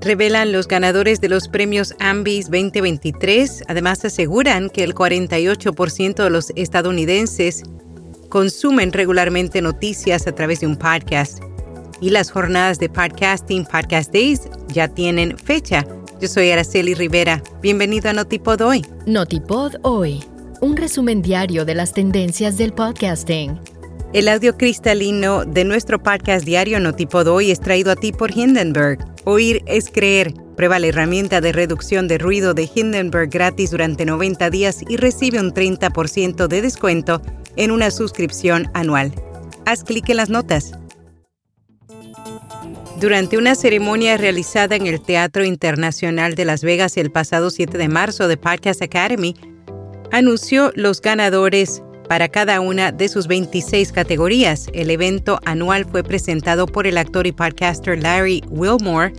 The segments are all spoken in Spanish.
Revelan los ganadores de los premios Ambis 2023. Además, aseguran que el 48% de los estadounidenses consumen regularmente noticias a través de un podcast. Y las jornadas de podcasting Podcast Days ya tienen fecha. Yo soy Araceli Rivera. Bienvenido a Notipod Hoy. Notipod Hoy, un resumen diario de las tendencias del podcasting. El audio cristalino de nuestro podcast diario Notipod Hoy es traído a ti por Hindenburg. Oír es creer. Prueba la herramienta de reducción de ruido de Hindenburg gratis durante 90 días y recibe un 30% de descuento en una suscripción anual. Haz clic en las notas. Durante una ceremonia realizada en el Teatro Internacional de Las Vegas el pasado 7 de marzo de Podcast Academy, anunció los ganadores para cada una de sus 26 categorías. El evento anual fue presentado por el actor y podcaster Larry Wilmore.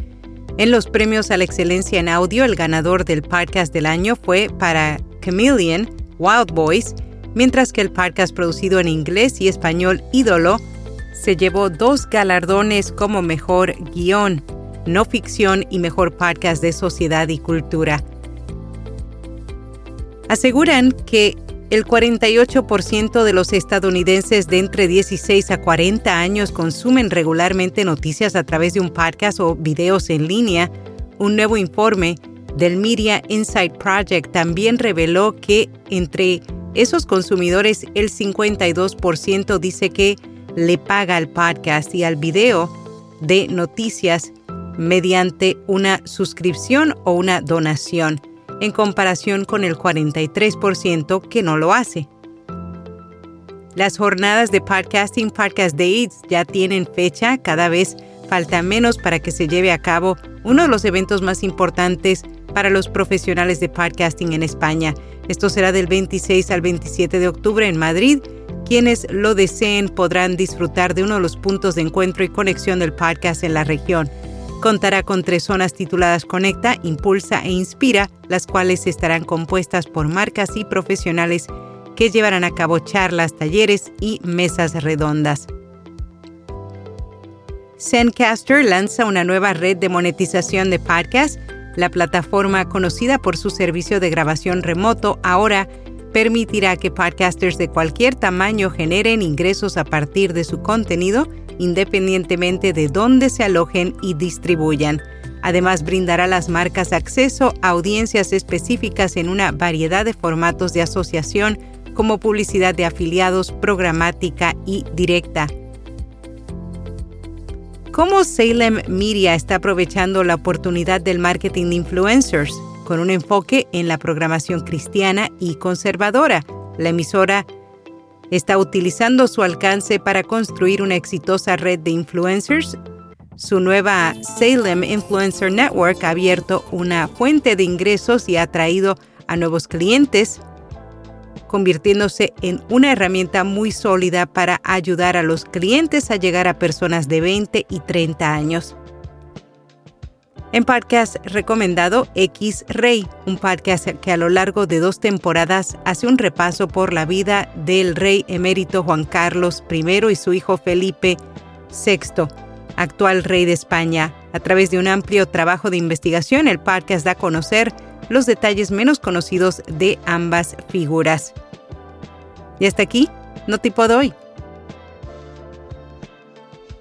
En los premios a la excelencia en audio, el ganador del podcast del año fue para Chameleon, Wild Boys, mientras que el podcast producido en inglés y español Ídolo se llevó dos galardones como mejor guion, no ficción y mejor podcast de sociedad y cultura. Aseguran que el 48% de los estadounidenses de entre 16 a 40 años consumen regularmente noticias a través de un podcast o videos en línea. Un nuevo informe del Media Insight Project también reveló que entre esos consumidores el 52% dice que le paga al podcast y al video de noticias mediante una suscripción o una donación en comparación con el 43% que no lo hace. Las jornadas de podcasting Podcast Days ya tienen fecha, cada vez falta menos para que se lleve a cabo uno de los eventos más importantes para los profesionales de podcasting en España. Esto será del 26 al 27 de octubre en Madrid. Quienes lo deseen podrán disfrutar de uno de los puntos de encuentro y conexión del podcast en la región. Contará con tres zonas tituladas Conecta, Impulsa e Inspira, las cuales estarán compuestas por marcas y profesionales que llevarán a cabo charlas, talleres y mesas redondas. Zencaster lanza una nueva red de monetización de podcasts. La plataforma, conocida por su servicio de grabación remoto, ahora permitirá que podcasters de cualquier tamaño generen ingresos a partir de su contenido independientemente de dónde se alojen y distribuyan. Además, brindará a las marcas acceso a audiencias específicas en una variedad de formatos de asociación como publicidad de afiliados, programática y directa. ¿Cómo Salem Media está aprovechando la oportunidad del marketing de influencers? Con un enfoque en la programación cristiana y conservadora. La emisora está utilizando su alcance para construir una exitosa red de influencers. Su nueva Salem Influencer Network ha abierto una fuente de ingresos y ha atraído a nuevos clientes, convirtiéndose en una herramienta muy sólida para ayudar a los clientes a llegar a personas de 20 y 30 años. En podcast recomendado X Rey, un podcast que a lo largo de dos temporadas hace un repaso por la vida del rey emérito Juan Carlos I y su hijo Felipe VI, actual rey de España. A través de un amplio trabajo de investigación, el podcast da a conocer los detalles menos conocidos de ambas figuras. Y hasta aquí, no tipo doy.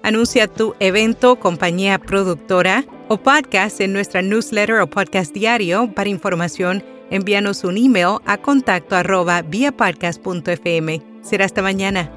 Anuncia tu evento, compañía productora o podcast en nuestra newsletter o podcast diario. Para información, envíanos un email a contacto arroba Será hasta mañana.